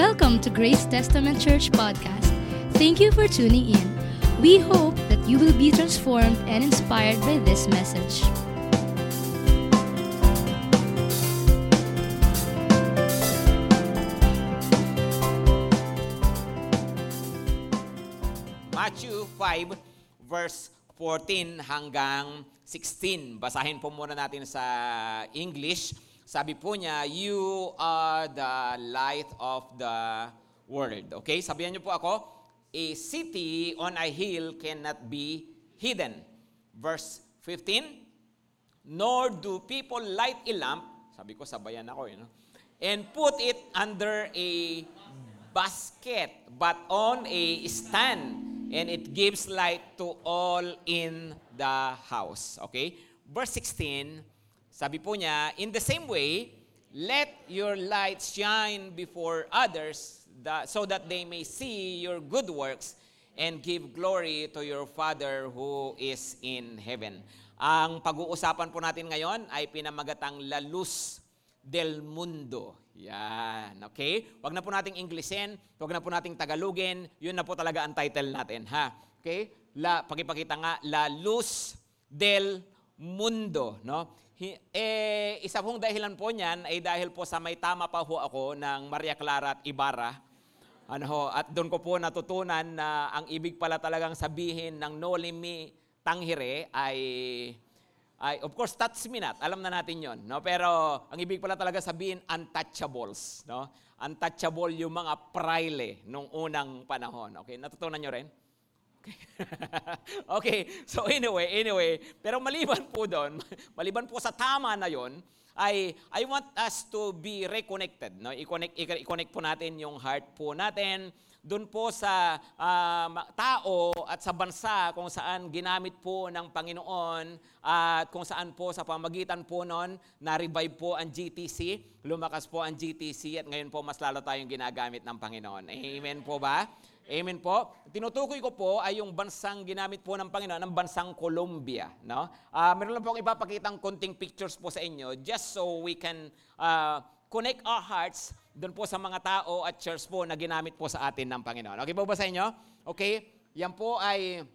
Welcome to Grace Testament Church Podcast. Thank you for tuning in. We hope that you will be transformed and inspired by this message. Matthew 5 verse 14 hanggang 16. Basahin po muna natin sa English. Sabi po niya, You are the light of the world. Okay? Sabihan niyo po ako, A city on a hill cannot be hidden. Verse 15, Nor do people light a lamp, sabi ko sabayan ako, you know, and put it under a basket, but on a stand, and it gives light to all in the house. Okay? Verse 16, sabi po niya, In the same way, let your light shine before others that, so that they may see your good works and give glory to your Father who is in heaven. Ang pag-uusapan po natin ngayon ay pinamagatang La Luz del Mundo. Yan, okay? Huwag na po nating Englishin, huwag na po nating Tagalogin, yun na po talaga ang title natin, ha? Okay? La, pakipakita nga, La Luz del Mundo, no? Eh, isa pong dahilan po niyan ay dahil po sa may tama pa ho ako ng Maria Clara at Ibarra. Ano ho, at doon ko po natutunan na ang ibig pala talagang sabihin ng Noli Me Tangere ay ay of course touch me not. Alam na natin 'yon, no? Pero ang ibig pala talaga sabihin untouchables, no? Untouchable yung mga praile nung unang panahon. Okay, natutunan niyo rin? Okay. okay, so anyway, anyway, pero maliban po doon, maliban po sa tama na 'yon, ay I want us to be reconnected, no? I-connect i-connect po natin yung heart po natin doon po sa uh, tao at sa bansa kung saan ginamit po ng Panginoon at kung saan po sa pamagitan po noon na-revive po ang GTC, lumakas po ang GTC at ngayon po mas lalo tayong ginagamit ng Panginoon. Amen po ba? Amen po. Tinutukoy ko po ay yung bansang ginamit po ng Panginoon, ang bansang Colombia. No? Uh, meron lang po akong ipapakitang konting pictures po sa inyo just so we can uh, connect our hearts doon po sa mga tao at church po na ginamit po sa atin ng Panginoon. Okay po ba sa inyo? Okay? Yan po ay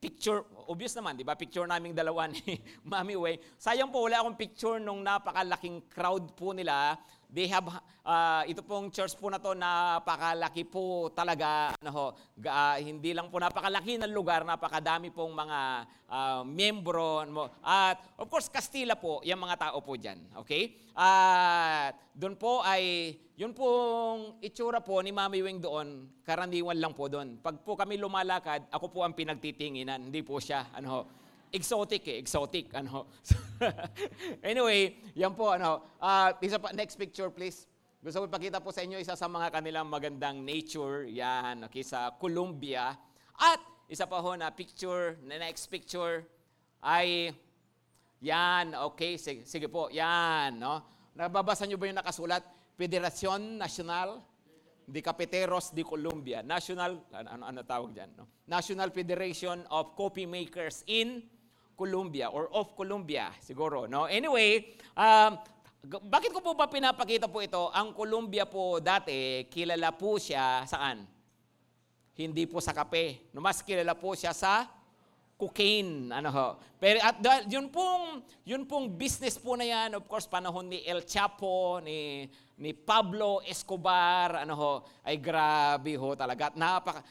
picture, obvious naman, di ba? Picture naming dalawa ni Mami Way. Sayang po, wala akong picture nung napakalaking crowd po nila They have, uh, ito pong church po na to, napakalaki po talaga. Ano ho, uh, hindi lang po napakalaki ng lugar, napakadami pong mga uh, membro. Ano, at of course, Kastila po, yung mga tao po dyan. Okay? At uh, doon po ay, yun pong itsura po ni Mami Wing doon, karaniwan lang po doon. Pag po kami lumalakad, ako po ang pinagtitinginan, hindi po siya. Ano ho, exotic eh, exotic. Ano. anyway, yan po. Ano, uh, isa pa, next picture please. Gusto ko ipakita po sa inyo isa sa mga kanilang magandang nature. Yan, okay, sa Colombia. At isa pa ho na picture, na next picture ay yan, okay, sige, sige po, yan, no? Nababasa niyo ba yung nakasulat? Federación Nacional de Cafeteros de Colombia. National, ano, ano, ano tawag dyan? No? National Federation of Coffee Makers in Colombia or of Colombia siguro. No? Anyway, um, bakit ko po ba pinapakita po ito? Ang Colombia po dati, kilala po siya saan? Hindi po sa kape. No, mas kilala po siya sa cocaine. Ano ho. Pero at yun pong, yun pong business po na yan, of course, panahon ni El Chapo, ni ni Pablo Escobar, ano ho, ay grabe ho talaga. At napaka,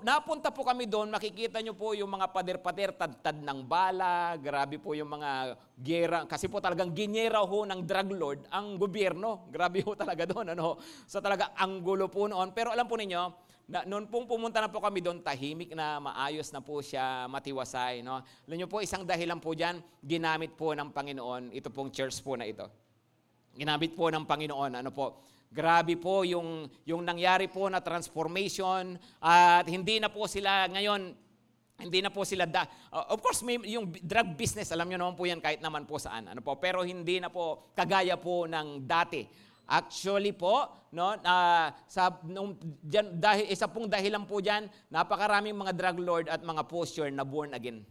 napunta po kami doon, makikita nyo po yung mga pader-pader, tad-tad ng bala, grabe po yung mga gera, kasi po talagang ginyera ho ng drug lord ang gobyerno. Grabe ho talaga doon, ano ho. So talaga, ang gulo po noon. Pero alam po ninyo, na, noon pong pumunta na po kami doon, tahimik na, maayos na po siya, matiwasay. No? Alam niyo po, isang dahilan po dyan, ginamit po ng Panginoon, ito pong church po na ito. Ginamit po ng Panginoon, ano po, grabe po yung, yung nangyari po na transformation at hindi na po sila ngayon, hindi na po sila, da, uh, of course, may, yung drug business, alam niyo naman po yan kahit naman po saan, ano po, pero hindi na po kagaya po ng dati. Actually po, no, uh, sa nung dyan, dahil isa pong dahilan po diyan, napakaraming mga drug lord at mga posture na born again.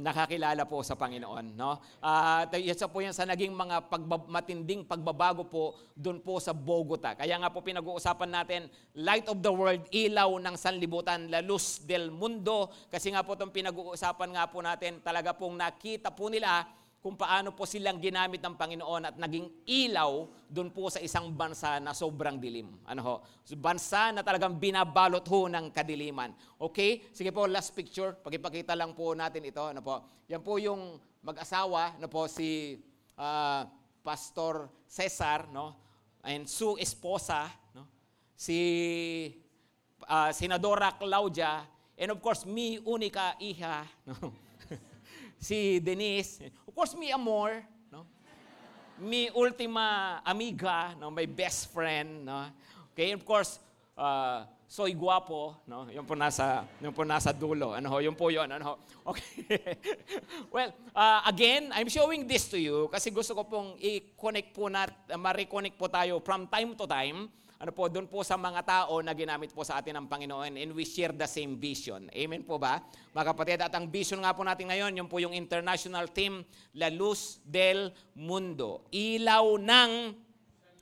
nakakilala po sa Panginoon. No? Uh, isa po yan sa naging mga pagbab- matinding pagbabago po doon po sa Bogota. Kaya nga po pinag-uusapan natin, Light of the World, ilaw ng sanlibutan, La Luz del Mundo. Kasi nga po itong pinag-uusapan nga po natin, talaga pong nakita po nila kung paano po silang ginamit ng Panginoon at naging ilaw doon po sa isang bansa na sobrang dilim. Ano ho? Bansa na talagang binabalot ho ng kadiliman. Okay? Sige po, last picture. Pagipakita lang po natin ito. Ano po? Yan po yung mag-asawa, ano po, si uh, Pastor Cesar, no? And Sue Esposa, no? Si uh, Senadora Claudia, and of course, mi unica hija, no? Si Denise. Of course, mi amor, no? Mi ultima amiga, no? My best friend, no? Okay, of course, uh, soy guapo, no? Yung po nasa, yung po nasa dulo. Ano ho? Yung po yun. Ano ho? Okay. well, uh, again, I'm showing this to you kasi gusto ko pong i-connect po na, ma-reconnect po tayo from time to time ano po, doon po sa mga tao na ginamit po sa atin ng Panginoon and we share the same vision. Amen po ba? Mga kapatid, at ang vision nga po natin ngayon, yung po yung international team, La Luz del Mundo. Ilaw ng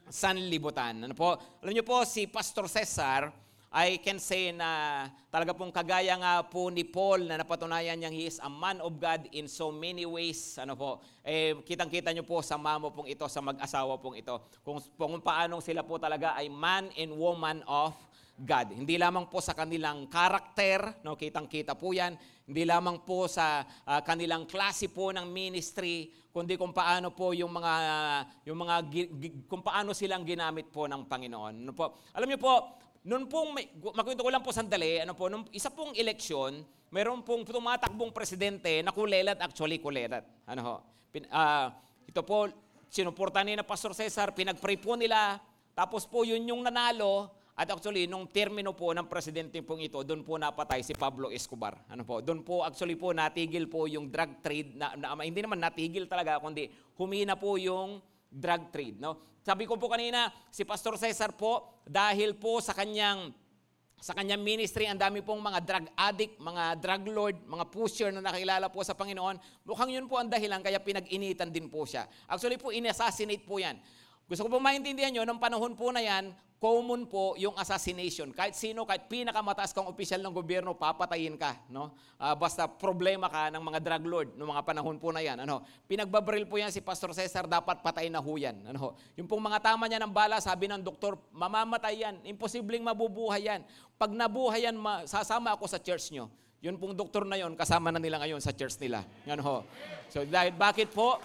sanlibutan. Ano po? Alam niyo po, si Pastor Cesar, I can say na talaga pong kagaya nga po ni Paul na napatunayan niyang he is a man of God in so many ways. Ano po, eh, kitang-kita niyo po sa mamo pong ito, sa mag-asawa pong ito, kung, kung paano sila po talaga ay man and woman of God. Hindi lamang po sa kanilang karakter, no, kitang-kita po yan. Hindi lamang po sa uh, kanilang klase po ng ministry, kundi kung paano po yung mga yung mga kung paano silang ginamit po ng Panginoon. Ano po? Alam niyo po, noon pong, may, magkwento ko lang po sandali, ano po, nung isa pong eleksyon, mayroon pong tumatakbong presidente na kulelat, actually kulelat. Ano ho? Pin, uh, ito po, sinuporta ni na Pastor Cesar, pinagpray po nila, tapos po yun yung nanalo, at actually, nung termino po ng presidente pong ito, doon po napatay si Pablo Escobar. Ano po? Doon po actually po natigil po yung drug trade na, na hindi naman natigil talaga kundi humina po yung drug trade. No? Sabi ko po kanina, si Pastor Cesar po, dahil po sa kanyang sa kanyang ministry, ang dami pong mga drug addict, mga drug lord, mga pusher na nakilala po sa Panginoon. Mukhang yun po ang dahilan kaya pinag-initan din po siya. Actually po, in-assassinate po yan. Gusto ko po maintindihan nyo, ng panahon po na yan, common po yung assassination. Kahit sino, kahit pinakamataas kang opisyal ng gobyerno, papatayin ka. No? Uh, basta problema ka ng mga drug lord noong mga panahon po na yan. Ano? Pinagbabaril po yan si Pastor Cesar, dapat patay na ho yan. Ano? Yung pong mga tama niya ng bala, sabi ng doktor, mamamatay yan. Imposibleng mabubuhay yan. Pag nabuhay yan, ma- sasama ako sa church nyo. Yun pong doktor na yon kasama na nila ngayon sa church nila. Ano ho? So dahil bakit po?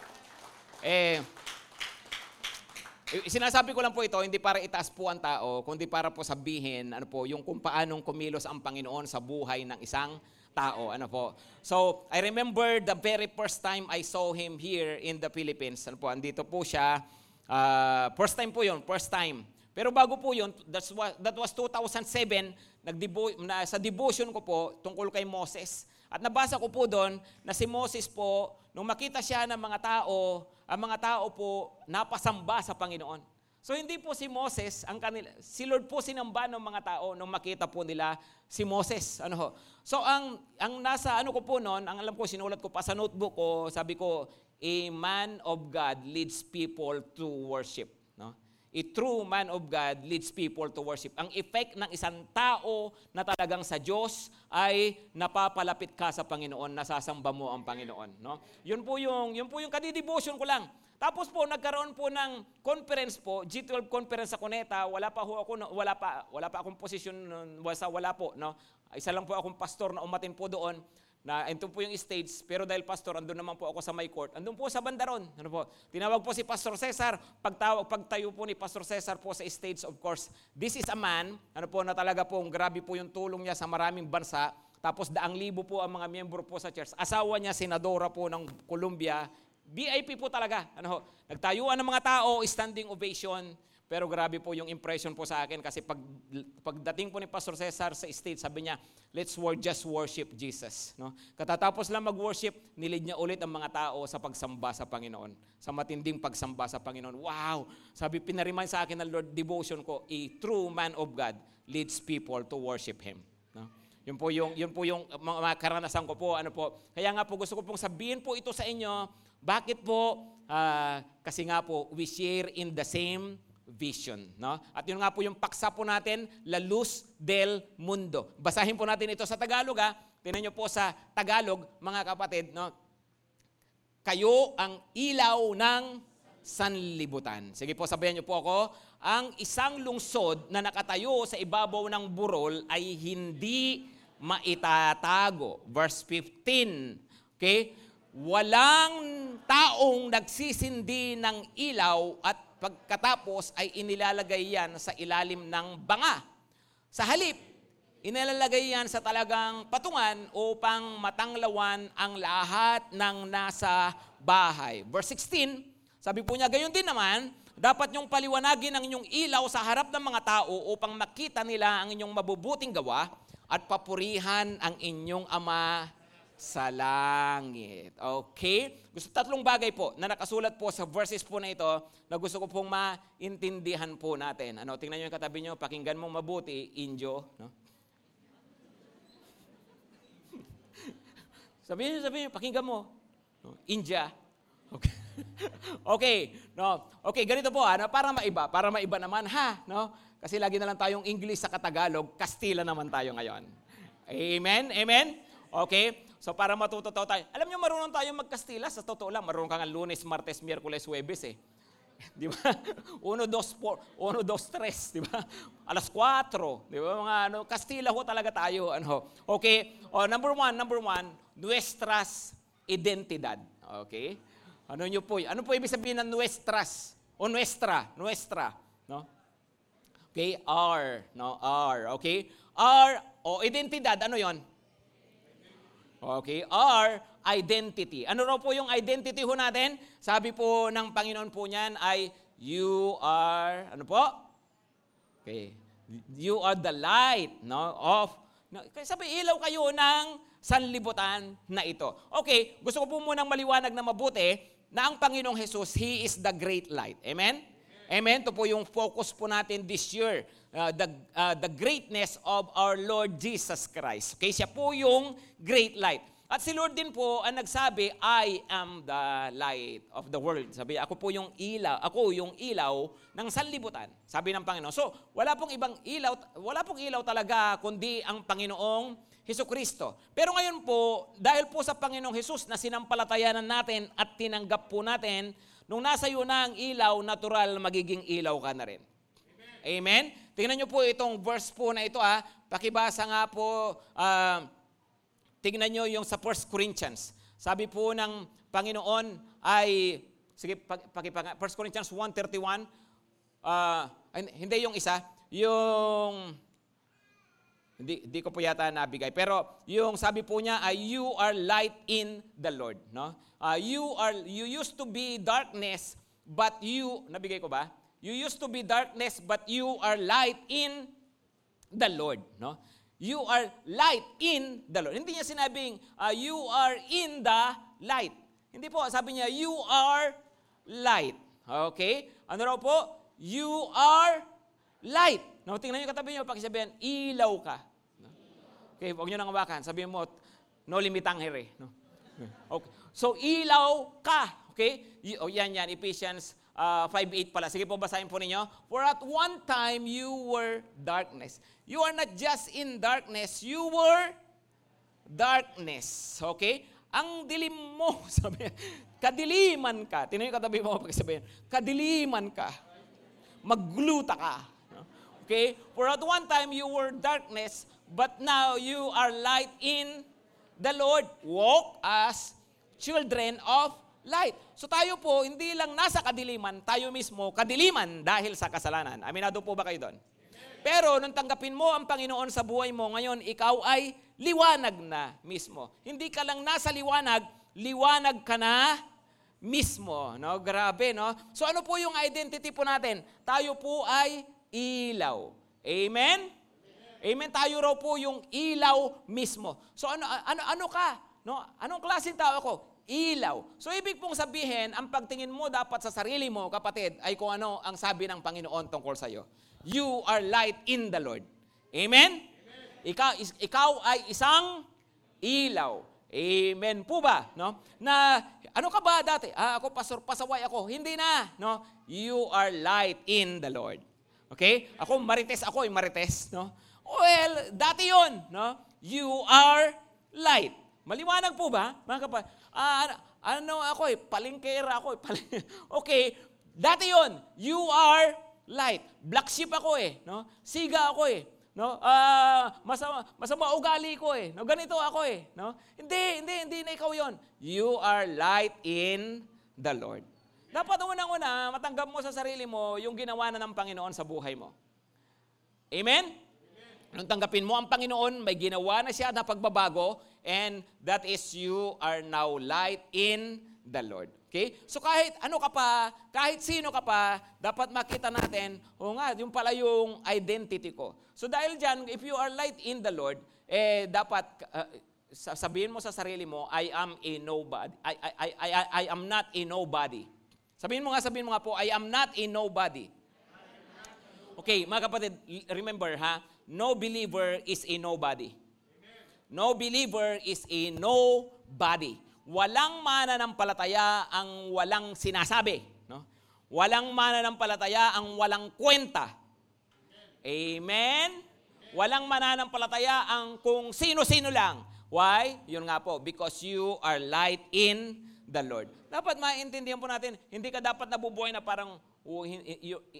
Eh, Sinasabi ko lang po ito, hindi para itaas po ang tao, kundi para po sabihin ano po, yung kung paanong kumilos ang Panginoon sa buhay ng isang tao. Ano po. So, I remember the very first time I saw him here in the Philippines. Ano po, andito po siya. Uh, first time po yun, first time. Pero bago po yun, that's what, that was 2007, nagdebo, na, sa devotion ko po tungkol kay Moses. At nabasa ko po doon na si Moses po, nung makita siya ng mga tao, ang mga tao po napasamba sa Panginoon. So hindi po si Moses ang kanila, si Lord po sinamba ng mga tao nung makita po nila si Moses. Ano ho? So ang ang nasa ano ko po noon, ang alam ko sinulat ko pa sa notebook ko, sabi ko, a man of God leads people to worship. A true man of God leads people to worship. Ang effect ng isang tao na talagang sa Diyos ay napapalapit ka sa Panginoon, nasasamba mo ang Panginoon. No? Yun po yung, yun po yung kadidevotion ko lang. Tapos po, nagkaroon po ng conference po, G12 conference sa Cuneta, wala pa ho ako, wala pa, wala pa akong posisyon, wala, wala po, no? Isa lang po akong pastor na umatin po doon na ito po yung stage, pero dahil pastor, andun naman po ako sa my court. Andun po sa bandaron. Ano po? Tinawag po si Pastor Cesar. Pagtawag, pagtayo po ni Pastor Cesar po sa stage, of course, this is a man, ano po, na talaga po, grabe po yung tulong niya sa maraming bansa. Tapos daang libo po ang mga miyembro po sa church. Asawa niya, senadora po ng Columbia. VIP po talaga. Ano ho? Nagtayuan ng mga tao, standing ovation. Pero grabe po yung impression po sa akin kasi pag, pagdating po ni Pastor Cesar sa stage, sabi niya, let's work, just worship Jesus. No? Katatapos lang mag-worship, nilid niya ulit ang mga tao sa pagsamba sa Panginoon. Sa matinding pagsamba sa Panginoon. Wow! Sabi, pinariman sa akin ng Lord, devotion ko, a true man of God leads people to worship Him. No? Yun po yung, yun po yung mga, karanasan ko po. Ano po. Kaya nga po gusto ko pong sabihin po ito sa inyo. Bakit po? Ah, kasi nga po, we share in the same vision. No? At yun nga po yung paksa po natin, La Luz del Mundo. Basahin po natin ito sa Tagalog. Ha? Tinan nyo po sa Tagalog, mga kapatid. No? Kayo ang ilaw ng sanlibutan. Sige po, sabayan niyo po ako. Ang isang lungsod na nakatayo sa ibabaw ng burol ay hindi maitatago. Verse 15. Okay? Walang taong nagsisindi ng ilaw at pagkatapos ay inilalagay yan sa ilalim ng banga. Sa halip, inilalagay yan sa talagang patungan upang matanglawan ang lahat ng nasa bahay. Verse 16, sabi po niya, gayon din naman, dapat niyong paliwanagin ang inyong ilaw sa harap ng mga tao upang makita nila ang inyong mabubuting gawa at papurihan ang inyong Ama sa langit. Okay? Gusto tatlong bagay po na nakasulat po sa verses po na ito na gusto ko pong maintindihan po natin. Ano, tingnan niyo yung katabi niyo, pakinggan mo mabuti, injo, no? sabihin niyo, sabihin niyo, pakinggan mo. No? India. Okay. okay, no. Okay, ganito po ano, para maiba, para maiba naman ha, no? Kasi lagi na lang tayong English sa Katagalog, Kastila naman tayo ngayon. Amen? Amen? Okay? So para matuto tayo. Alam niyo marunong tayo magkastila sa totoo lang. Marunong ka nga lunes, martes, miyerkules, huwebes eh. Di ba? Uno, dos, four, uno, dos, tres, di ba? Alas 4, di ba? Mga ano, Kastila ho talaga tayo. Ano? Okay? Oh, number one, number one, nuestras identidad. Okay? Ano niyo po? Ano po ibig sabihin ng nuestras? O nuestra, nuestra, no? Okay, R, no? R, okay? R o identidad, ano 'yon? Okay, R, identity. Ano raw po yung identity ho natin? Sabi po ng Panginoon po niyan ay, you are, ano po? Okay, you are the light, no, of, no, sabi, ilaw kayo ng sanlibutan na ito. Okay, gusto ko po munang maliwanag na mabuti na ang Panginoong Jesus, He is the great light. Amen? Amen? Ito po yung focus po natin this year. Uh, the, uh, the greatness of our Lord Jesus Christ. Okay, siya po yung great light. At si Lord din po ang nagsabi, I am the light of the world. Sabi, ako po yung ilaw, ako yung ilaw ng sanlibutan. Sabi ng Panginoon. So, wala pong ibang ilaw, wala pong ilaw talaga kundi ang Panginoong Heso Kristo. Pero ngayon po, dahil po sa Panginoong Hesus na sinampalatayanan natin at tinanggap po natin, nung nasa iyo na ang ilaw, natural magiging ilaw ka na rin. Amen? Amen? Tingnan niyo po itong verse po na ito ah. Pakibasa nga po, uh, Tingnan nyo yung sa 1 Corinthians. Sabi po ng Panginoon ay, sige, pakipanga, 1 Corinthians 1.31, uh, hindi yung isa, yung, hindi, hindi ko po yata nabigay, pero yung sabi po niya ay, you are light in the Lord. No? Uh, you, are, you used to be darkness, but you, nabigay ko ba? You used to be darkness, but you are light in the Lord. No? You are light in the Lord. Hindi niya sinabing, uh, you are in the light. Hindi po, sabi niya, you are light. Okay? Ano raw po? You are light. No, tingnan niyo katabi niyo, pakisabihan, ilaw ka. Okay, huwag niyo nang hawakan. Sabihin mo, no limitang here. No? Okay. So, ilaw ka. Okay? O, oh, yan, yan. Ephesians uh, 5.8 pala. Sige po, basahin po ninyo. For at one time you were darkness. You are not just in darkness, you were darkness. Okay? Ang dilim mo, sabi, kadiliman ka. Tinan yung katabi mo pagsabihin, kadiliman ka. Magluta ka. Okay? For at one time you were darkness, but now you are light in the Lord. Walk as children of light. So tayo po, hindi lang nasa kadiliman, tayo mismo kadiliman dahil sa kasalanan. Aminado po ba kayo doon? Pero nung tanggapin mo ang Panginoon sa buhay mo, ngayon ikaw ay liwanag na mismo. Hindi ka lang nasa liwanag, liwanag ka na mismo. No? Grabe, no? So ano po yung identity po natin? Tayo po ay ilaw. Amen? Amen. Tayo raw po yung ilaw mismo. So ano ano ano ka? No? Anong klaseng tao ako? ilaw. So ibig pong sabihin, ang pagtingin mo dapat sa sarili mo, kapatid, ay kung ano ang sabi ng Panginoon tungkol sa iyo. You are light in the Lord. Amen? Amen. ikaw, is- ikaw ay isang ilaw. Amen po ba? No? Na ano ka ba dati? Ah, ako pastor, pasaway ako. Hindi na, no? You are light in the Lord. Okay? Ako marites ako, ay marites, no? Well, dati 'yon, no? You are light. Maliwanag po ba? Mga kapatid, ah, ano, ano ako eh, palingkera ako eh. Paling, okay, dati 'yon. You are light. Black sheep ako eh, no? Siga ako eh. No? Ah, masama, masama ugali ko eh. No, ganito ako eh, no? Hindi, hindi, hindi na ikaw 'yon. You are light in the Lord. Dapat unang-una, matanggap mo sa sarili mo yung ginawa na ng Panginoon sa buhay mo. Amen? Nung tanggapin mo ang Panginoon, may ginawa na siya na pagbabago, and that is you are now light in the Lord. Okay? So kahit ano ka pa, kahit sino ka pa, dapat makita natin, o nga, yung pala yung identity ko. So dahil dyan, if you are light in the Lord, eh dapat uh, sabihin mo sa sarili mo, I am a nobody. I, I, I, I, I am not a nobody. Sabihin mo nga, sabihin mo nga po, I am not a nobody. Okay, mga kapatid, remember ha, no believer is a nobody. No believer is a nobody. Walang mananampalataya ang walang sinasabi. No? Walang mananampalataya ang walang kwenta. Amen? Walang mananampalataya ang kung sino-sino lang. Why? Yun nga po, because you are light in the Lord. Dapat maintindihan po natin, hindi ka dapat nabubuhay na parang uh,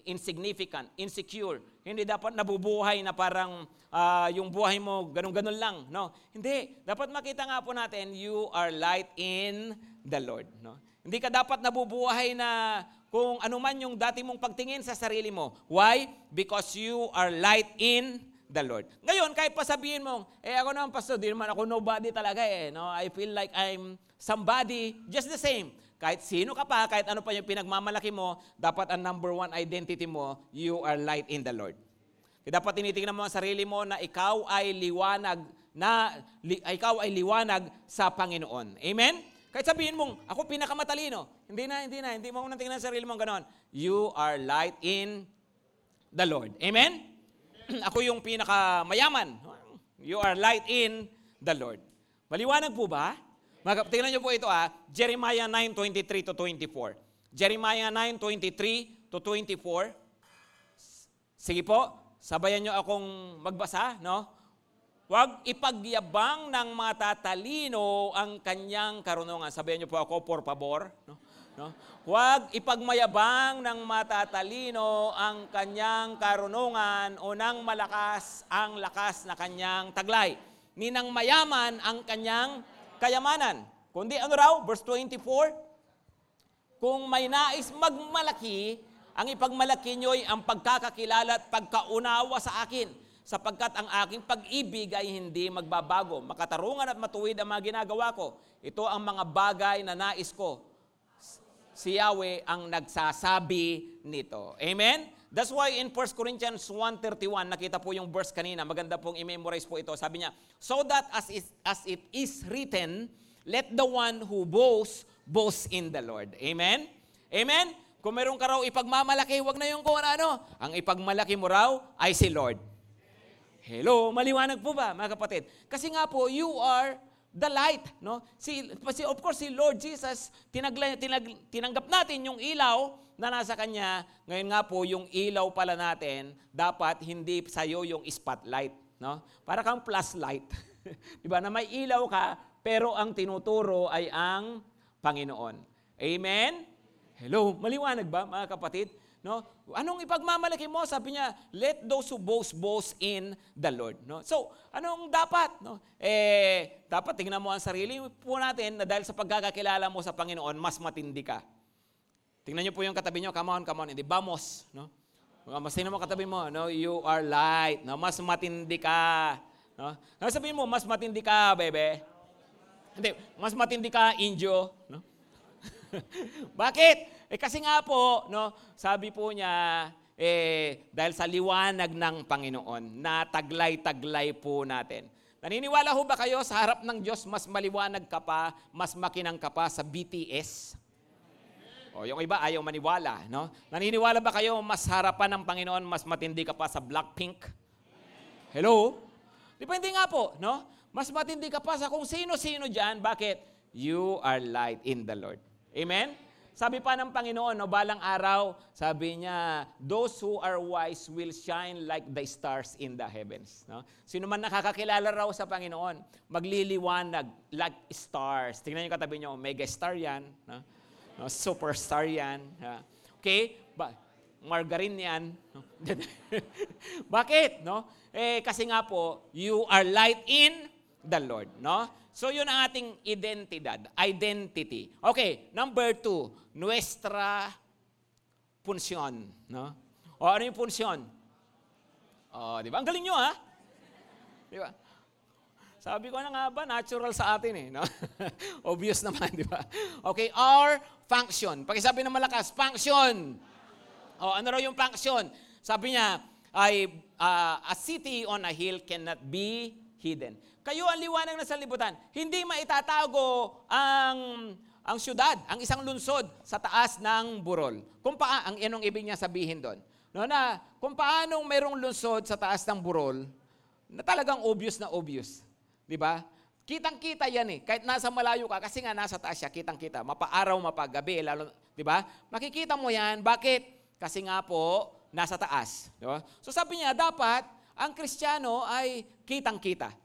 insignificant, insecure. Hindi dapat nabubuhay na parang uh, yung buhay mo ganun-ganun lang. No? Hindi. Dapat makita nga po natin, you are light in the Lord. No? Hindi ka dapat nabubuhay na kung ano man yung dati mong pagtingin sa sarili mo. Why? Because you are light in the Lord. Ngayon, kahit pa mo, eh ako naman pastor, di naman ako nobody talaga eh. No? I feel like I'm somebody, just the same. Kahit sino ka pa, kahit ano pa yung pinagmamalaki mo, dapat ang number one identity mo, you are light in the Lord. Kaya dapat tinitingnan mo ang sarili mo na ikaw ay liwanag na li, ikaw ay liwanag sa Panginoon. Amen? Kahit sabihin mong, ako pinakamatalino. Hindi na, hindi na. Hindi mo nang tingnan sa sarili mong ganon. You are light in the Lord. Amen? ako yung pinakamayaman. You are light in the Lord. Maliwanag po ba? Mag- tingnan niyo po ito ah, Jeremiah 9:23 to 24. Jeremiah 9:23 to 24. Sige po, sabayan niyo akong magbasa, no? Huwag ipagyabang ng matatalino ang kanyang karunungan. Sabayan niyo po ako, por favor. No? No? Huwag ipagmayabang ng matatalino ang kanyang karunungan o ng malakas ang lakas na kanyang taglay. Ninang mayaman ang kanyang kayamanan. Kundi ano raw? Verse 24, Kung may nais magmalaki, ang ipagmalaki nyo'y ang pagkakakilala at pagkaunawa sa akin, sapagkat ang aking pag-ibig ay hindi magbabago. Makatarungan at matuwid ang mga ginagawa ko. Ito ang mga bagay na nais ko. Si Yahweh ang nagsasabi nito. Amen? That's why in 1 Corinthians 1.31, nakita po yung verse kanina, maganda pong i-memorize po ito. Sabi niya, So that as, is, as it is written, let the one who boasts, boast in the Lord. Amen? Amen? Kung meron ka raw ipagmamalaki, wag na yung kung ano. Ang ipagmalaki mo raw ay si Lord. Hello, maliwanag po ba, mga kapatid? Kasi nga po, you are the light, no? Si, si of course si Lord Jesus tinagla, tinag, tinanggap natin yung ilaw na nasa kanya. Ngayon nga po yung ilaw pala natin dapat hindi sa iyo yung spotlight, no? Para kang plus light. 'Di ba? Na may ilaw ka pero ang tinuturo ay ang Panginoon. Amen. Hello, maliwanag ba mga kapatid? No? Anong ipagmamalaki mo? Sabi niya, let those who boast, boast in the Lord. No? So, anong dapat? No? Eh, dapat tingnan mo ang sarili po natin na dahil sa pagkakakilala mo sa Panginoon, mas matindi ka. Tingnan niyo po yung katabi niyo, come on, come on, hindi, vamos. No? Mas tingnan mo katabi mo, no? you are light. No? Mas matindi ka. No? no sabihin mo, mas matindi ka, bebe. Hindi, mas matindi ka, indio. No? Bakit? Eh kasi nga po, no, sabi po niya, eh, dahil sa liwanag ng Panginoon, na taglay-taglay po natin. Naniniwala ho ba kayo sa harap ng Diyos, mas maliwanag ka pa, mas makinang ka pa sa BTS? O, yung iba ayaw maniwala, no? Naniniwala ba kayo mas harapan ng Panginoon, mas matindi ka pa sa Blackpink? Hello? Hindi nga po, no? Mas matindi ka pa sa kung sino-sino dyan. Bakit? You are light in the Lord. Amen? Sabi pa ng Panginoon, no, balang araw, sabi niya, those who are wise will shine like the stars in the heavens. No? Sino man nakakakilala raw sa Panginoon, magliliwanag like stars. Tingnan niyo katabi niyo, mega star yan. No? No, superstar yan. Okay? Ba margarine yan. Bakit? No? Eh, kasi nga po, you are light in the Lord. No? So, yun ang ating identidad, identity. Okay, number two, nuestra punsyon. No? O ano yung punsyon? Oh, di ba? Ang galing nyo, ha? Di ba? Sabi ko na nga ba, natural sa atin eh. No? Obvious naman, di ba? Okay, our function. Pakisabi na malakas, function. O, ano raw yung function? Sabi niya, ay, uh, a city on a hill cannot be hidden. Kayo ang liwanag na sa libutan. Hindi maitatago ang ang syudad, ang isang lungsod sa taas ng burol. Kung paa, ang inong ibig niya sabihin doon. No, na, kung paano mayroong lungsod sa taas ng burol, na talagang obvious na obvious. Di ba? Kitang-kita yan eh. Kahit nasa malayo ka, kasi nga nasa taas siya, kitang-kita. Mapaaraw, mapagabi, lalo, di ba? Makikita mo yan. Bakit? Kasi nga po, nasa taas. Di ba? So sabi niya, dapat ang Kristiyano ay kitang-kita.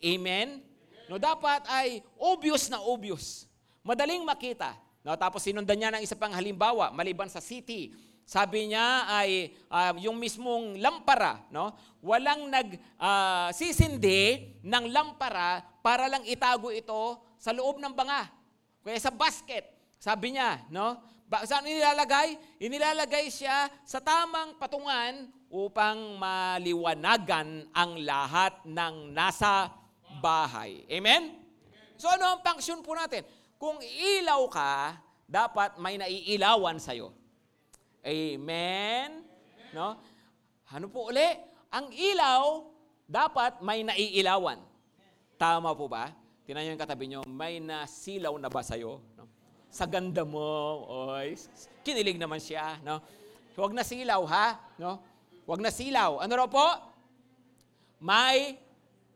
Amen? No, dapat ay obvious na obvious. Madaling makita. No, tapos sinundan niya ng isa pang halimbawa, maliban sa city. Sabi niya ay uh, yung mismong lampara, no? Walang nag uh, sisindi ng lampara para lang itago ito sa loob ng banga. Kaya sa basket, sabi niya, no? Ba, saan inilalagay? Inilalagay siya sa tamang patungan upang maliwanagan ang lahat ng nasa bahay. Amen? So ano ang function po natin? Kung ilaw ka, dapat may naiilawan sa'yo. Amen? No? Ano po uli? Ang ilaw, dapat may naiilawan. Tama po ba? Tinan yung katabi niyo, may nasilaw na ba sa'yo? No? Sa ganda mo, oy, kinilig naman siya. No? Huwag na silaw, ha? No? Huwag na silaw. Ano raw po? May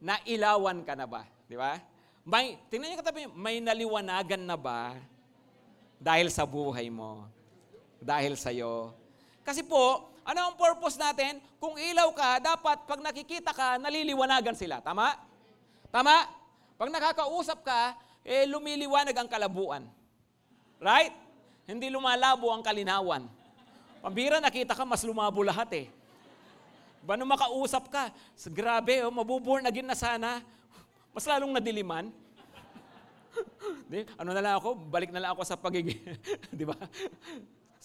nailawan ka na ba? Di ba? May, tingnan niyo katabi, may naliwanagan na ba dahil sa buhay mo? Dahil sa iyo? Kasi po, ano ang purpose natin? Kung ilaw ka, dapat pag nakikita ka, naliliwanagan sila. Tama? Tama? Pag nakakausap ka, eh lumiliwanag ang kalabuan. Right? Hindi lumalabo ang kalinawan. Pambira, nakita ka, mas lumabo lahat eh. Ba nung makausap ka, grabe, oh, mabuborn again na sana. Mas lalong nadiliman. di, ano na lang ako, balik na lang ako sa pagiging, di ba?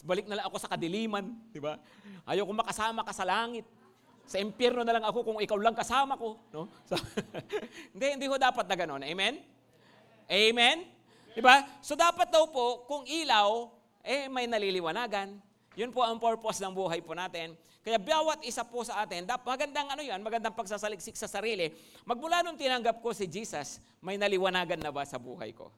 Balik na lang ako sa kadiliman, di ba? Ayaw ko makasama ka sa langit. Sa impyerno na lang ako kung ikaw lang kasama ko. No? So, hindi, hindi ko dapat na ganun. Amen? Amen? Di ba? So dapat daw po, kung ilaw, eh may naliliwanagan. Yun po ang purpose ng buhay po natin. Kaya bawat isa po sa atin, dapat magandang ano yan, magandang pagsasaliksik sa sarili. Magmula nung tinanggap ko si Jesus, may naliwanagan na ba sa buhay ko?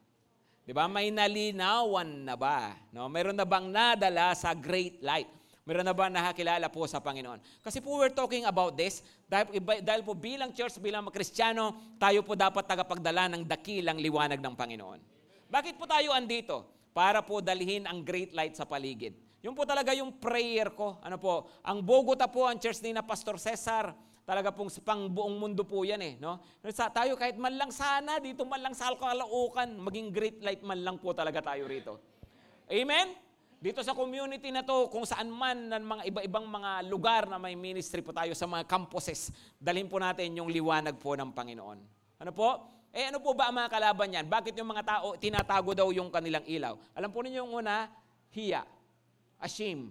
'Di ba? May nalinawan na ba? No? Meron na bang nadala sa great light? Meron na ba nakakilala po sa Panginoon? Kasi po we're talking about this, dahil, dahil po bilang church, bilang kristyano, tayo po dapat tagapagdala ng dakilang liwanag ng Panginoon. Bakit po tayo andito? Para po dalhin ang great light sa paligid. Yun po talaga yung prayer ko. Ano po, ang Bogota po, ang church ni na Pastor Cesar, talaga pong pang buong mundo po yan eh. No? Sa, tayo kahit man lang sana, dito man lang sa Alcalaucan, maging great light man lang po talaga tayo rito. Amen? Dito sa community na to, kung saan man ng mga iba-ibang mga lugar na may ministry po tayo sa mga campuses, dalhin po natin yung liwanag po ng Panginoon. Ano po? Eh ano po ba ang mga kalaban yan? Bakit yung mga tao tinatago daw yung kanilang ilaw? Alam po ninyo yung una, hiya ashamed.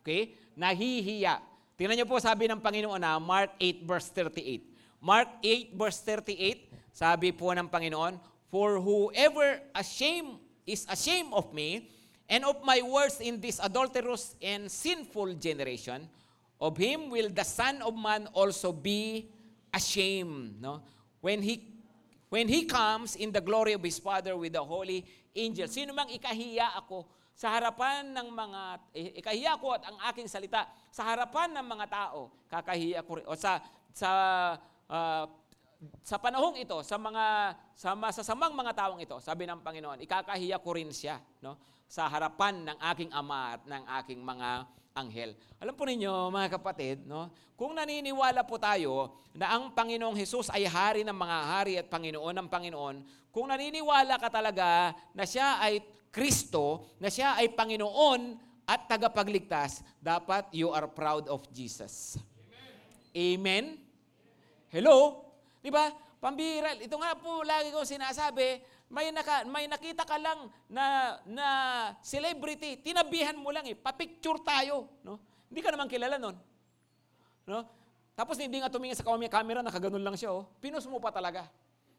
Okay? Nahihiya. Tingnan niyo po sabi ng Panginoon na Mark 8 verse 38. Mark 8 verse 38, sabi po ng Panginoon, For whoever ashamed is ashamed of me and of my words in this adulterous and sinful generation, of him will the Son of Man also be ashamed. No? When he when he comes in the glory of his Father with the holy angels. Sino mang ikahiya ako, sa harapan ng mga, eh, ikahiya ko at ang aking salita, sa harapan ng mga tao, kakahiya ko rin, o sa sa ah, sa panahong ito, sa mga sa masasamang mga taong ito, sabi ng Panginoon, ikakahiya ko rin siya, no? Sa harapan ng aking ama at ng aking mga anghel. Alam po ninyo, mga kapatid, no? Kung naniniwala po tayo na ang Panginoong Hesus ay hari ng mga hari at Panginoon ng Panginoon, kung naniniwala ka talaga na siya ay Kristo, na siya ay Panginoon at tagapagligtas, dapat you are proud of Jesus. Amen? Hello? Di ba? Pambira. Ito nga po lagi ko sinasabi, may, naka, may nakita ka lang na, na celebrity, tinabihan mo lang eh, papicture tayo. No? Hindi ka naman kilala nun. No? Tapos hindi nga tumingin sa kami camera, nakaganon lang siya. Oh. Pinos mo pa talaga.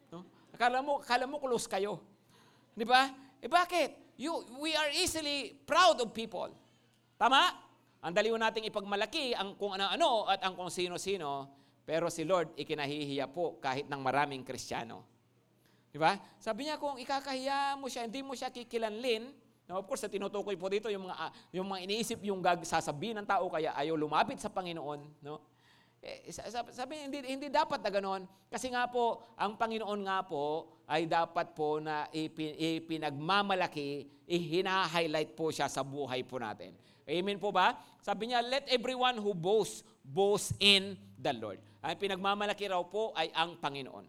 No? Akala mo, akala mo close kayo. Di ba? Eh bakit? You, we are easily proud of people. Tama? Ang daliw nating ipagmalaki ang kung ano-ano at ang kung sino-sino, pero si Lord ikinahihiya po kahit ng maraming Kristiyano. Di ba? Sabi niya kung ikakahiya mo siya, hindi mo siya kikilanlin, Now, of course, sa tinutukoy po dito yung mga, ah, yung mga iniisip yung gag, sasabihin ng tao kaya ayaw lumapit sa Panginoon. No? Eh, sabi, hindi, hindi dapat na ganoon. Kasi nga po, ang Panginoon nga po ay dapat po na ipin, ipinagmamalaki, ihina-highlight po siya sa buhay po natin. Amen po ba? Sabi niya, let everyone who boasts, boast in the Lord. Ang pinagmamalaki raw po ay ang Panginoon.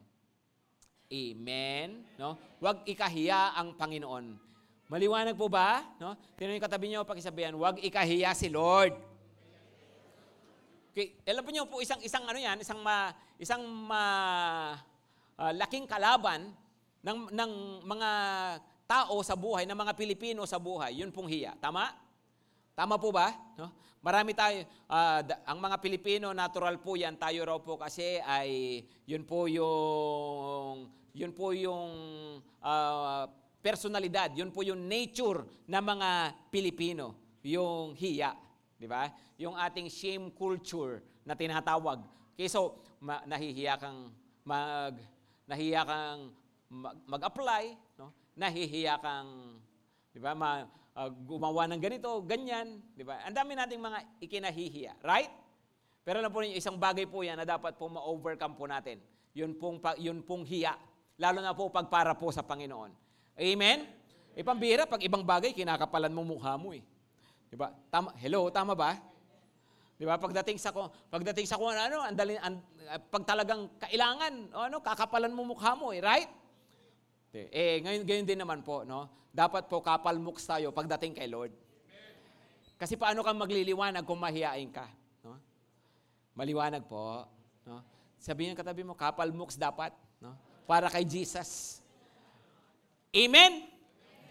Amen. No? Huwag ikahiya ang Panginoon. Maliwanag po ba? No? Tinan yung katabi niyo, pakisabihan, huwag ikahiya si Lord. Okay, alam po niyo po isang isang ano yan, isang ma, isang ma, uh, laking kalaban ng ng mga tao sa buhay, ng mga Pilipino sa buhay, yun pong hiya. Tama? Tama po ba? No? Marami tayo, uh, ang mga Pilipino, natural po yan, tayo raw po kasi ay, yun po yung, yun po yung uh, personalidad, yun po yung nature ng mga Pilipino, yung hiya, di ba? Yung ating shame culture na tinatawag. Okay, so ma- nahihiya kang mag nahihiya kang mag, mag-apply, no? Nahihiya kang di ba? Ma, uh, gumawa ng ganito, ganyan, di ba? Ang dami nating mga ikinahihiya, right? Pero alam po niyo, isang bagay po yan na dapat po ma-overcome po natin. Yun pong, yun pong hiya. Lalo na po pag para po sa Panginoon. Amen? E pambira, pag ibang bagay, kinakapalan mo mukha mo eh. Di ba? Tama, hello, tama ba? Di ba? Pagdating sa pagdating sa kung ano, andali, and, pag talagang kailangan, ano, kakapalan mo mukha mo eh, right? Eh, ngayon, ngayon din naman po, no? Dapat po kapal muks tayo pagdating kay Lord. Kasi paano kang magliliwanag kung mahihain ka? No? Maliwanag po. No? Sabihin ng katabi mo, kapal muks dapat. No? Para kay Jesus. Amen?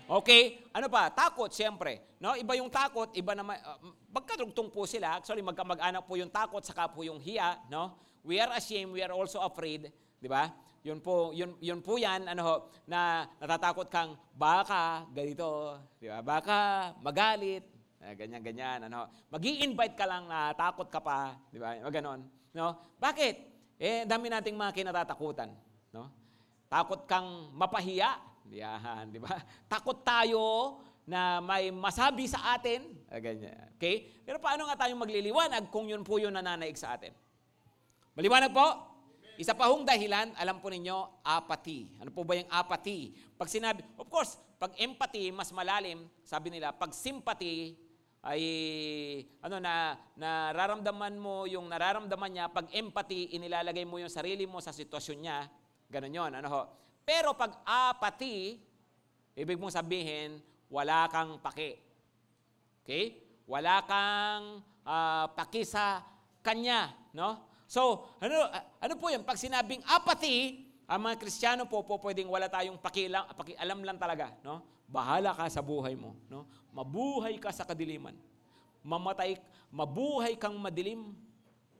Okay? Ano pa? Takot, siyempre. No? Iba yung takot, iba naman, uh, magkadugtong po sila. Actually, magkamag-anak po yung takot, saka po yung hiya. No? We are ashamed, we are also afraid. Di ba? Yun po, yun, yun po yan, ano ho, na natatakot kang baka, ganito, di ba? Baka, magalit, eh, ganyan, ganyan, ano. mag invite ka lang na takot ka pa, di ba? Ganon. No? Bakit? Eh, dami nating mga kinatatakutan. No? Takot kang mapahiya, yan, di ba? Takot tayo na may masabi sa atin. Ah, ganyan. Okay? Pero paano nga tayong magliliwanag kung yun po yung nananaig sa atin? Maliwanag po? Isa pa hong dahilan, alam po ninyo, apathy. Ano po ba yung apathy? Pag sinabi, of course, pag empathy, mas malalim, sabi nila, pag sympathy, ay ano na nararamdaman mo yung nararamdaman niya pag empathy inilalagay mo yung sarili mo sa sitwasyon niya ganun yon ano ho pero pag apathy, ibig mong sabihin, wala kang paki. Okay? Wala kang uh, paki sa kanya. No? So, ano, ano po yan? Pag sinabing apathy, ang mga Kristiyano po, po pwedeng wala tayong pakialam, pakialam lang talaga. No? Bahala ka sa buhay mo. No? Mabuhay ka sa kadiliman. Mamatay, mabuhay kang madilim.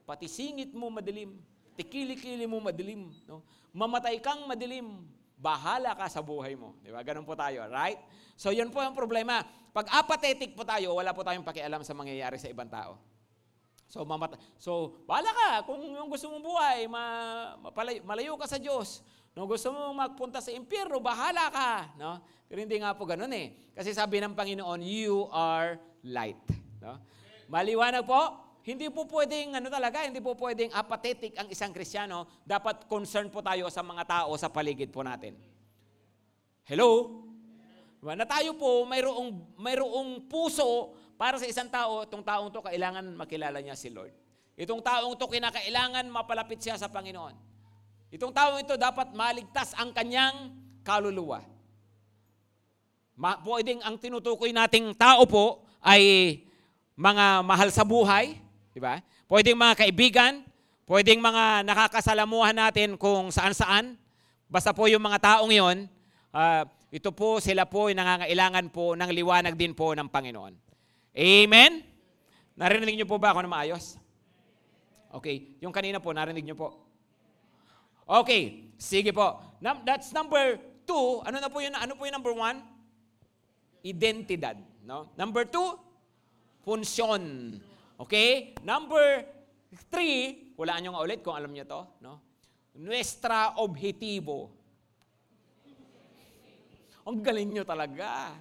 Pati singit mo madilim. Tikili-kili mo madilim. No? Mamatay kang madilim bahala ka sa buhay mo. Di ba? Ganun po tayo, right? So, yun po ang problema. Pag apathetic po tayo, wala po tayong pakialam sa mangyayari sa ibang tao. So, mamata so bahala ka. Kung yung gusto mong buhay, ma mapalayo, malayo ka sa Diyos. No, gusto mo magpunta sa impyerno, bahala ka. No? Pero hindi nga po ganun eh. Kasi sabi ng Panginoon, you are light. No? Maliwanag po? Hindi po pwedeng, ano talaga, hindi po pwedeng apathetic ang isang Kristiyano. Dapat concern po tayo sa mga tao sa paligid po natin. Hello? Diba? Na tayo po, mayroong, mayroong puso para sa isang tao, itong taong to kailangan makilala niya si Lord. Itong taong to kinakailangan mapalapit siya sa Panginoon. Itong taong ito dapat maligtas ang kanyang kaluluwa. Ma- pwedeng ang tinutukoy nating tao po ay mga mahal sa buhay, di ba? Pwedeng mga kaibigan, pwedeng mga nakakasalamuhan natin kung saan-saan. Basta po yung mga taong yon, ah, ito po, sila po ay nangangailangan po ng liwanag din po ng Panginoon. Amen? Narinig niyo po ba ako na maayos? Okay, yung kanina po, narinig niyo po. Okay, sige po. That's number two. Ano na po yun? Ano po yung number one? Identidad. No? Number two, function. Okay? Number three, hulaan nyo nga ulit kung alam nyo to. No? Nuestra objetivo. Ang galing nyo talaga.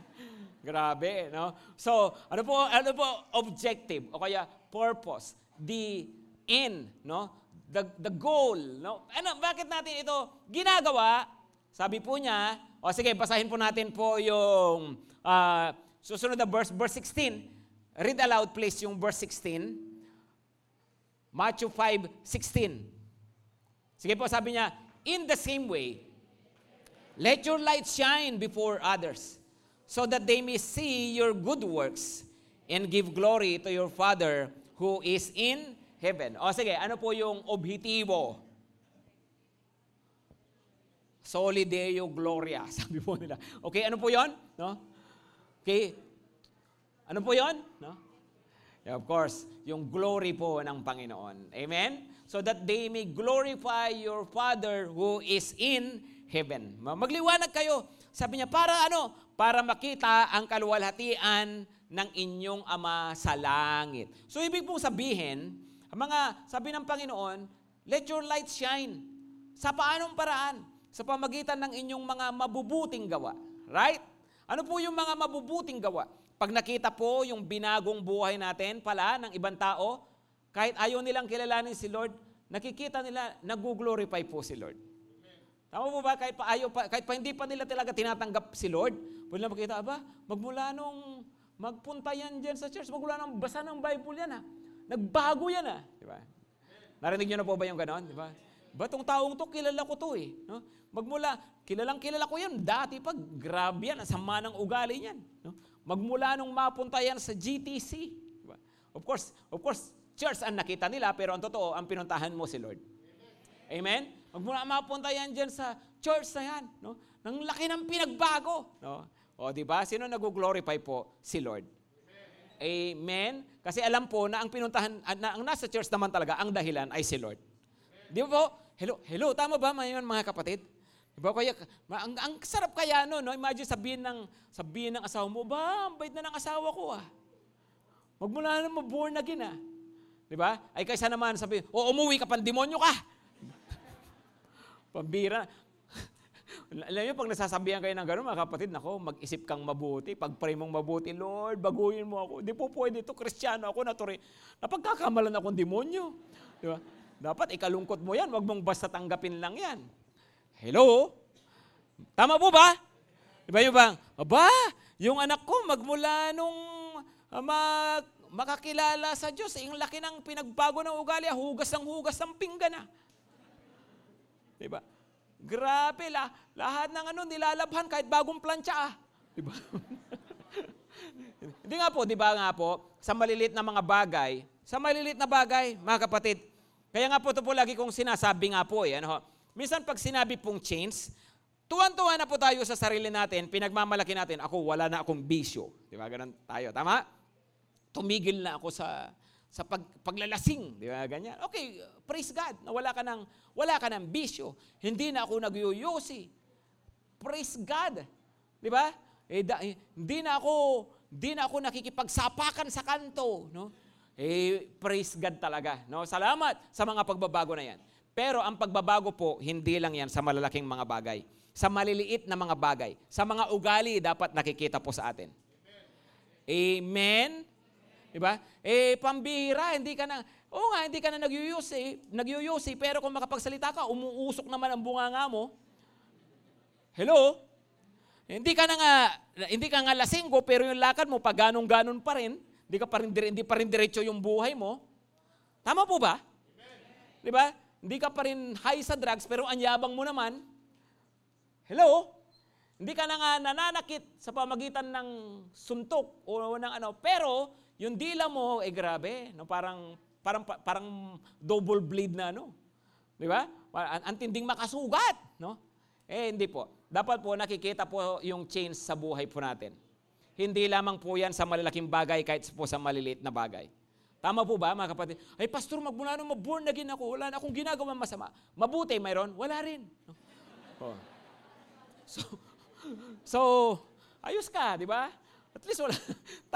Grabe, no? So, ano po, ano po objective o kaya purpose, the end, no? The, the goal, no? Ano, bakit natin ito ginagawa? Sabi po niya, o sige, basahin po natin po yung ah, susunod na verse, verse 16. Read aloud please yung verse 16. Matthew 5, 16. Sige po, sabi niya, in the same way, let your light shine before others, so that they may see your good works and give glory to your Father who is in heaven. O sige, ano po yung objetibo? Soli Deo Gloria, sabi po nila. Okay, ano po yon? No? Okay, ano po yon? No? Yeah, of course, yung glory po ng Panginoon. Amen? So that they may glorify your Father who is in heaven. Ma- Magliwanag kayo. Sabi niya, para ano? Para makita ang kaluwalhatian ng inyong Ama sa langit. So ibig pong sabihin, mga, sabi ng Panginoon, let your light shine. Sa paanong paraan? Sa pamagitan ng inyong mga mabubuting gawa. Right? Ano po yung mga mabubuting gawa? Pag nakita po yung binagong buhay natin pala ng ibang tao, kahit ayaw nilang kilalanin si Lord, nakikita nila, nag-glorify po si Lord. Tama po ba? Kahit pa, ayaw pa, kahit pa hindi pa nila talaga tinatanggap si Lord, pwede na makita, aba, magmula nung magpunta yan dyan sa church, magmula nung basa ng Bible yan ha. Nagbago yan ha. Di ba? Narinig niyo na po ba yung ganon? Di ba? Ba tong taong to, kilala ko to eh. No? Magmula, kilalang kilala ko yan. Dati pa, grabe yan. Ang sama ng ugali yan. No? Magmula nung mapunta yan sa GTC. Of course, of course, church ang nakita nila, pero ang totoo, ang pinuntahan mo si Lord. Amen? Magmula mapunta yan dyan sa church na yan. No? Nang laki ng pinagbago. No? O, di ba? Sino nag-glorify po? Si Lord. Amen? Kasi alam po na ang pinuntahan, ah, na ang nasa church naman talaga, ang dahilan ay si Lord. Di ba po? Hello, hello, tama ba ngayon mga kapatid? Di ba kaya, ang, ang sarap kaya no, no? Imagine sabihin ng, sabihin ng asawa mo, ba, ang bait na ng asawa ko ah. Magmula na mo, born again ah. Di ba? Ay kaysa naman sabi, o umuwi ka, pandemonyo ka. Pambira. Alam niyo, pag nasasabihan kayo ng gano'n, mga kapatid, nako, mag-isip kang mabuti. Pag-pray mong mabuti, Lord, baguhin mo ako. Di po pwede ito, kristyano ako, naturi. Napagkakamalan akong demonyo. Di ba? Dapat ikalungkot mo yan, wag mong basta tanggapin lang yan. Hello? Tama po ba? Di ba yung bang, aba, yung anak ko magmula nung ah, mag, makakilala sa Diyos, eh, yung laki ng pinagbago ng ugali, ah, hugas ng hugas ng pinggan na. Di ba? Grabe, la, lahat ng ano, nilalabhan kahit bagong plancha ah. Di ba? Hindi nga po, di ba nga po, sa malilit na mga bagay, sa malilit na bagay, mga kapatid, kaya nga po ito po lagi kong sinasabi nga po eh, ano minsan pag sinabi pong change, tuwan-tuwa na po tayo sa sarili natin, pinagmamalaki natin, ako wala na akong bisyo. Di ba? Ganun tayo. Tama? Tumigil na ako sa sa pag, paglalasing, di ba ganyan? Okay, praise God, na wala ka ng wala ka ng bisyo. Hindi na ako nagyoyosi. Praise God. Di ba? Eh, eh, hindi na ako hindi na ako nakikipagsapakan sa kanto, no? Eh, praise God talaga, no? Salamat sa mga pagbabago na yan. Pero ang pagbabago po, hindi lang yan sa malalaking mga bagay. Sa maliliit na mga bagay. Sa mga ugali, dapat nakikita po sa atin. Amen? Di ba? Eh, pambihira, hindi ka na, oo nga, hindi ka na nagyuyusi, nagyuyusi, pero kung makapagsalita ka, umuusok naman ang bunganga mo. Hello? Hindi ka na nga, hindi ka nga lasinggo, pero yung lakad mo, pag ganong-ganon pa rin, hindi, ka pa rin, hindi pa rin diretso yung buhay mo. Tama po ba? Di ba? Hindi ka pa rin high sa drugs, pero ang yabang mo naman. Hello? Hindi ka na nga nananakit sa pamagitan ng suntok o ng ano, pero yung dila mo, eh grabe, no? parang, parang, parang double bleed na ano. Di ba? Ang tinding makasugat. No? Eh, hindi po. Dapat po nakikita po yung change sa buhay po natin. Hindi lamang po yan sa malalaking bagay kahit po sa maliliit na bagay. Tama po ba mga kapatid? Ay, pastor, magmula nung maborn na gin ako, wala na akong ginagawang masama. Mabuti, mayroon? Wala rin. Oh. So, so, ayos ka, di ba? At least wala.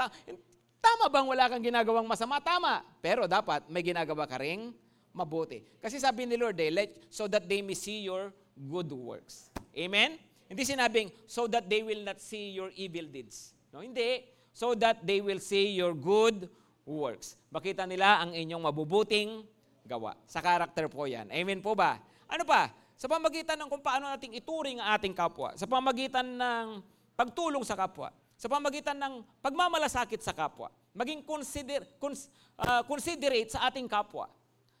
Tama bang wala kang ginagawang masama? Tama. Pero dapat may ginagawa ka ring mabuti. Kasi sabi ni Lord, eh, let, so that they may see your good works. Amen? Hindi sinabing, so that they will not see your evil deeds. No, hindi. So that they will see your good works. Makita nila ang inyong mabubuting gawa. Sa karakter po yan. Amen po ba? Ano pa? Sa pamagitan ng kung paano nating ituring ang ating kapwa. Sa pamagitan ng pagtulong sa kapwa sa pamagitan ng pagmamalasakit sa kapwa. Maging consider, cons, uh, considerate sa ating kapwa.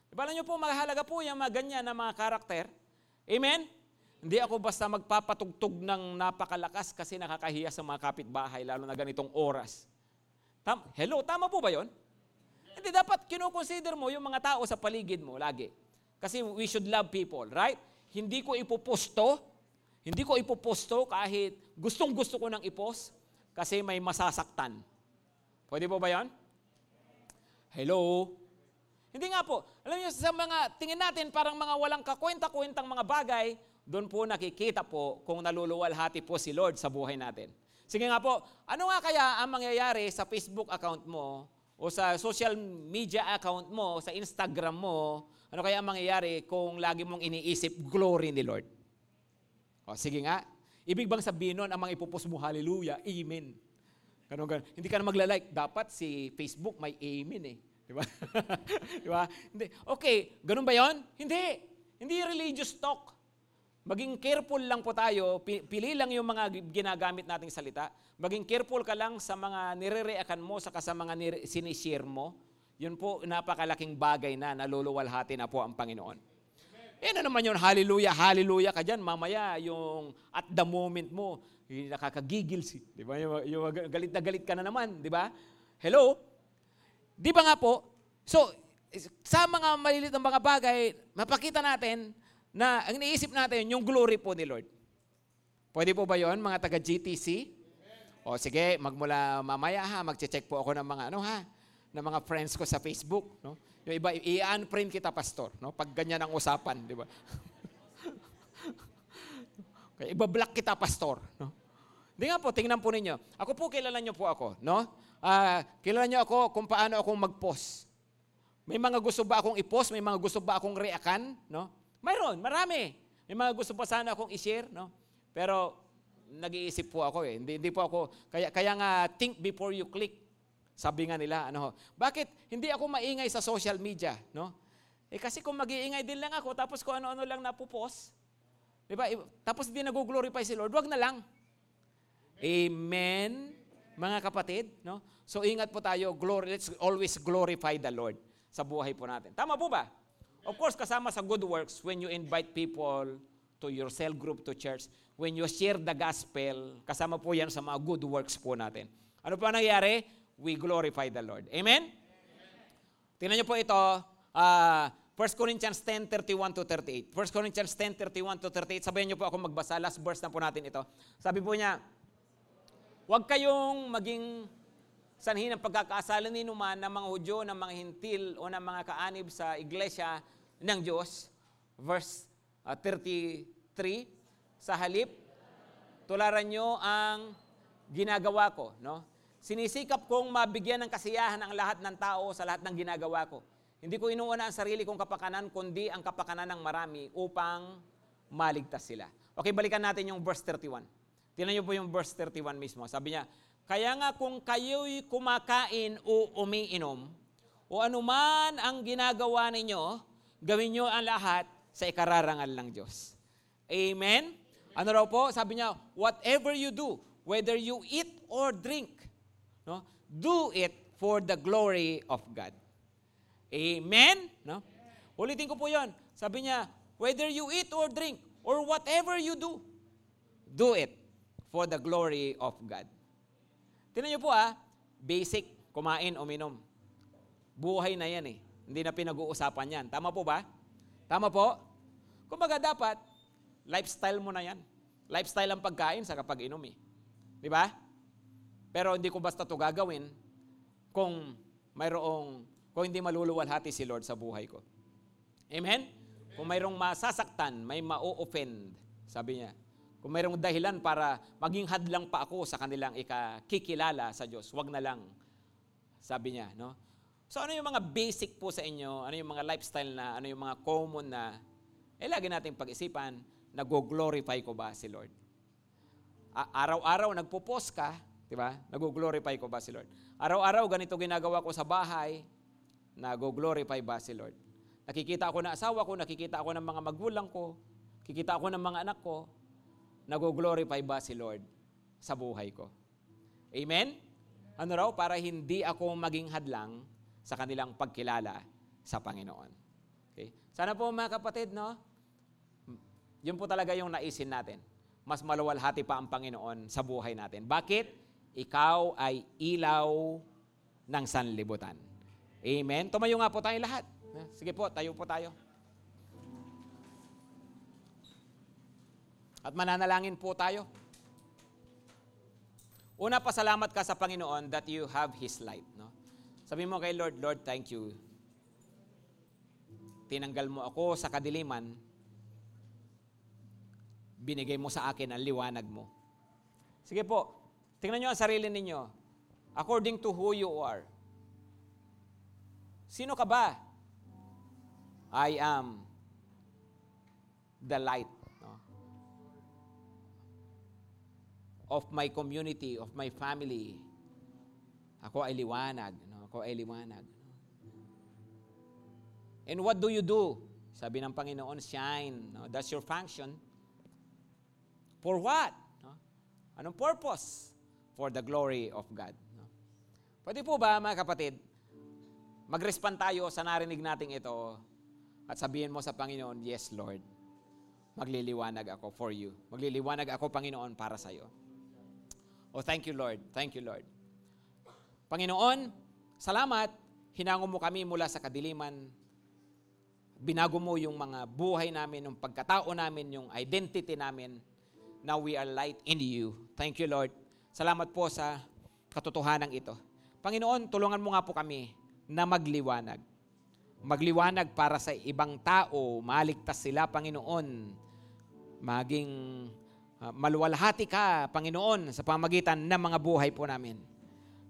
Ibala nyo po, mahalaga po yung mga ganyan na mga karakter. Amen? Hindi ako basta magpapatugtog ng napakalakas kasi nakakahiya sa mga kapitbahay, lalo na ganitong oras. Tam- Hello, tama po ba yon? Hindi dapat kinoconsider mo yung mga tao sa paligid mo lagi. Kasi we should love people, right? Hindi ko ipoposto, hindi ko ipoposto kahit gustong gusto ko nang ipost, kasi may masasaktan. Pwede po ba yan? Hello? Hindi nga po. Alam niyo, sa mga tingin natin parang mga walang kakwenta-kwentang mga bagay, doon po nakikita po kung naluluwalhati po si Lord sa buhay natin. Sige nga po, ano nga kaya ang mangyayari sa Facebook account mo o sa social media account mo, sa Instagram mo, ano kaya ang mangyayari kung lagi mong iniisip glory ni Lord? O, sige nga, Ibig bang sabihin nun, ang mga ipupos mo, hallelujah, amen. Ganun, ganun. Hindi ka na magla-like. Dapat si Facebook may amen eh. Di ba? Di ba? Hindi. Okay, ganun ba yon? Hindi. Hindi religious talk. Maging careful lang po tayo. Pili lang yung mga ginagamit nating salita. Maging careful ka lang sa mga nire-react mo sa sa mga nire- sinishare mo. Yun po, napakalaking bagay na naluluwalhati na po ang Panginoon. Eh na naman yun, hallelujah, hallelujah ka dyan. Mamaya, yung at the moment mo, nakakagigil si, di ba? Yung, yung galit na galit ka na naman, di ba? Hello? Di ba nga po? So, sa mga malilit ng mga bagay, mapakita natin na ang iniisip natin, yung glory po ni Lord. Pwede po ba yon mga taga-GTC? O sige, magmula mamaya ha, magche-check po ako ng mga ano ha, ng mga friends ko sa Facebook, no? Yung iba, i-unfriend kita, pastor. No? Pag ganyan ang usapan, di ba? Kaya iba-block kita, pastor. No? Hindi nga po, tingnan po ninyo. Ako po, kilala nyo po ako. No? Uh, kilala nyo ako kung paano akong mag-post. May mga gusto ba akong i-post? May mga gusto ba akong reakan? No? Mayroon, marami. May mga gusto pa sana akong i-share. No? Pero nag-iisip po ako eh. Hindi, hindi po ako, kaya, kaya nga think before you click. Sabi nga nila, ano, bakit hindi ako maingay sa social media, no? Eh kasi kung mag-iingay din lang ako, tapos kung ano-ano lang napupos, di ba? Tapos hindi nag-glorify si Lord, wag na lang. Amen, mga kapatid, no? So ingat po tayo, glory, let's always glorify the Lord sa buhay po natin. Tama po ba? Of course, kasama sa good works, when you invite people to your cell group, to church, when you share the gospel, kasama po yan sa mga good works po natin. Ano pa nangyayari? we glorify the Lord. Amen? Amen. Tingnan niyo po ito, uh, 1 Corinthians 10, 31 to 38. 1 Corinthians 10, 31 to 38. Sabayan niyo po ako magbasa. Last verse na po natin ito. Sabi po niya, huwag kayong maging sanhin ng pagkakasala ni numan ng mga Hudyo, ng mga Hintil o ng mga kaanib sa iglesia ng Diyos. Verse uh, ah, 33, sa halip, tularan niyo ang ginagawa ko. No? Sinisikap kong mabigyan ng kasiyahan ang lahat ng tao sa lahat ng ginagawa ko. Hindi ko inuuna ang sarili kong kapakanan, kundi ang kapakanan ng marami upang maligtas sila. Okay, balikan natin yung verse 31. Tingnan niyo po yung verse 31 mismo. Sabi niya, Kaya nga kung kayo'y kumakain o umiinom, o anuman ang ginagawa ninyo, gawin nyo ang lahat sa ikararangal ng Diyos. Amen? Ano raw po? Sabi niya, whatever you do, whether you eat or drink, no, do it for the glory of God. Amen? No? Ulitin ko po yon. Sabi niya, whether you eat or drink, or whatever you do, do it for the glory of God. Tingnan niyo po ah, basic, kumain, uminom. Buhay na yan eh. Hindi na pinag-uusapan yan. Tama po ba? Tama po? Kumbaga dapat, lifestyle mo na yan. Lifestyle ang pagkain sa kapag inom eh. Di ba? Pero hindi ko basta to gagawin kung mayroong, kung hindi maluluwalhati si Lord sa buhay ko. Amen? Kung mayroong masasaktan, may ma-offend, sabi niya. Kung mayroong dahilan para maging hadlang pa ako sa kanilang ikakikilala sa Diyos, wag na lang, sabi niya. No? So ano yung mga basic po sa inyo, ano yung mga lifestyle na, ano yung mga common na, eh lagi nating pag-isipan, nag-glorify ko ba si Lord? araw-araw nagpo-post ka, di ba? Nag-glorify ko ba si Lord? Araw-araw ganito ginagawa ko sa bahay, nag-glorify ba si Lord? Nakikita ako ng asawa ko, nakikita ako ng mga magulang ko, kikita ako ng mga anak ko, nag-glorify ba si Lord sa buhay ko? Amen? Ano raw? Para hindi ako maging hadlang sa kanilang pagkilala sa Panginoon. Okay? Sana po mga kapatid, no? Yun po talaga yung naisin natin mas maluwalhati pa ang Panginoon sa buhay natin. Bakit? Ikaw ay ilaw ng sanlibutan. Amen? Tumayo nga po tayo lahat. Sige po, tayo po tayo. At mananalangin po tayo. Una, pasalamat ka sa Panginoon that you have His light. No? Sabi mo kay Lord, Lord, thank you. Tinanggal mo ako sa kadiliman binigay mo sa akin ang liwanag mo. Sige po, tingnan nyo ang sarili ninyo. According to who you are. Sino ka ba? I am the light of my community, of my family. Ako ay liwanag. No? Ako ay liwanag. And what do you do? Sabi ng Panginoon, shine. No? That's your function. For what? No? Anong purpose? For the glory of God. No? Pwede po ba, mga kapatid, mag-respond tayo sa narinig nating ito at sabihin mo sa Panginoon, Yes, Lord, magliliwanag ako for you. Magliliwanag ako, Panginoon, para sa iyo. Oh, thank you, Lord. Thank you, Lord. Panginoon, salamat. Hinango mo kami mula sa kadiliman. Binago mo yung mga buhay namin, yung pagkatao namin, yung identity namin. Now we are light in you. Thank you, Lord. Salamat po sa katotohanan ito. Panginoon, tulungan mo nga po kami na magliwanag. Magliwanag para sa ibang tao, maligtas sila, Panginoon. Maging uh, maluwalhati ka, Panginoon, sa pamagitan ng mga buhay po namin.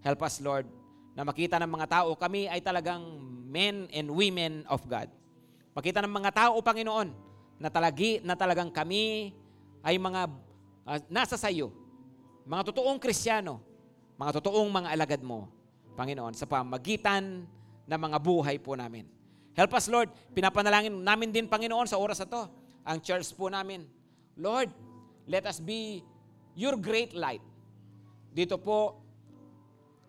Help us, Lord, na makita ng mga tao, kami ay talagang men and women of God. Makita ng mga tao, Panginoon, na, talagi, na talagang kami ay mga uh, nasa sa iyo. Mga totoong Kristiyano, mga totoong mga alagad mo, Panginoon, sa pamagitan ng mga buhay po namin. Help us, Lord. Pinapanalangin namin din, Panginoon, sa oras na to, ang church po namin. Lord, let us be your great light. Dito po,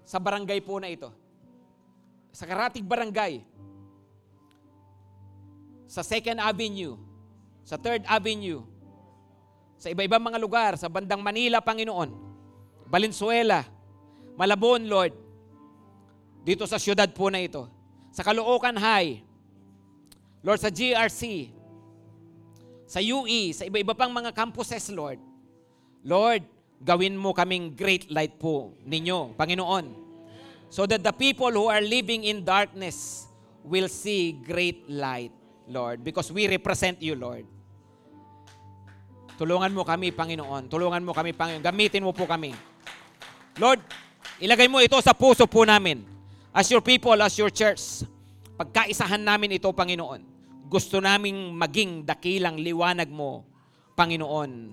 sa barangay po na ito. Sa Karatig Barangay. Sa 2nd Avenue. Sa 3rd Avenue sa iba-ibang mga lugar, sa bandang Manila, Panginoon, Valenzuela, Malabon, Lord, dito sa syudad po na ito, sa Caloocan High, Lord, sa GRC, sa UE, sa iba-iba pang mga campuses, Lord, Lord, gawin mo kaming great light po ninyo, Panginoon, so that the people who are living in darkness will see great light, Lord, because we represent you, Lord. Tulungan mo kami, Panginoon. Tulungan mo kami, Panginoon. Gamitin mo po kami. Lord, ilagay mo ito sa puso po namin. As your people, as your church. Pagkaisahan namin ito, Panginoon. Gusto naming maging dakilang liwanag mo, Panginoon.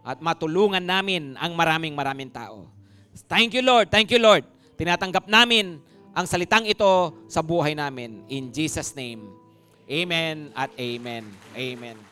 At matulungan namin ang maraming maraming tao. Thank you, Lord. Thank you, Lord. Tinatanggap namin ang salitang ito sa buhay namin. In Jesus' name. Amen at amen. Amen.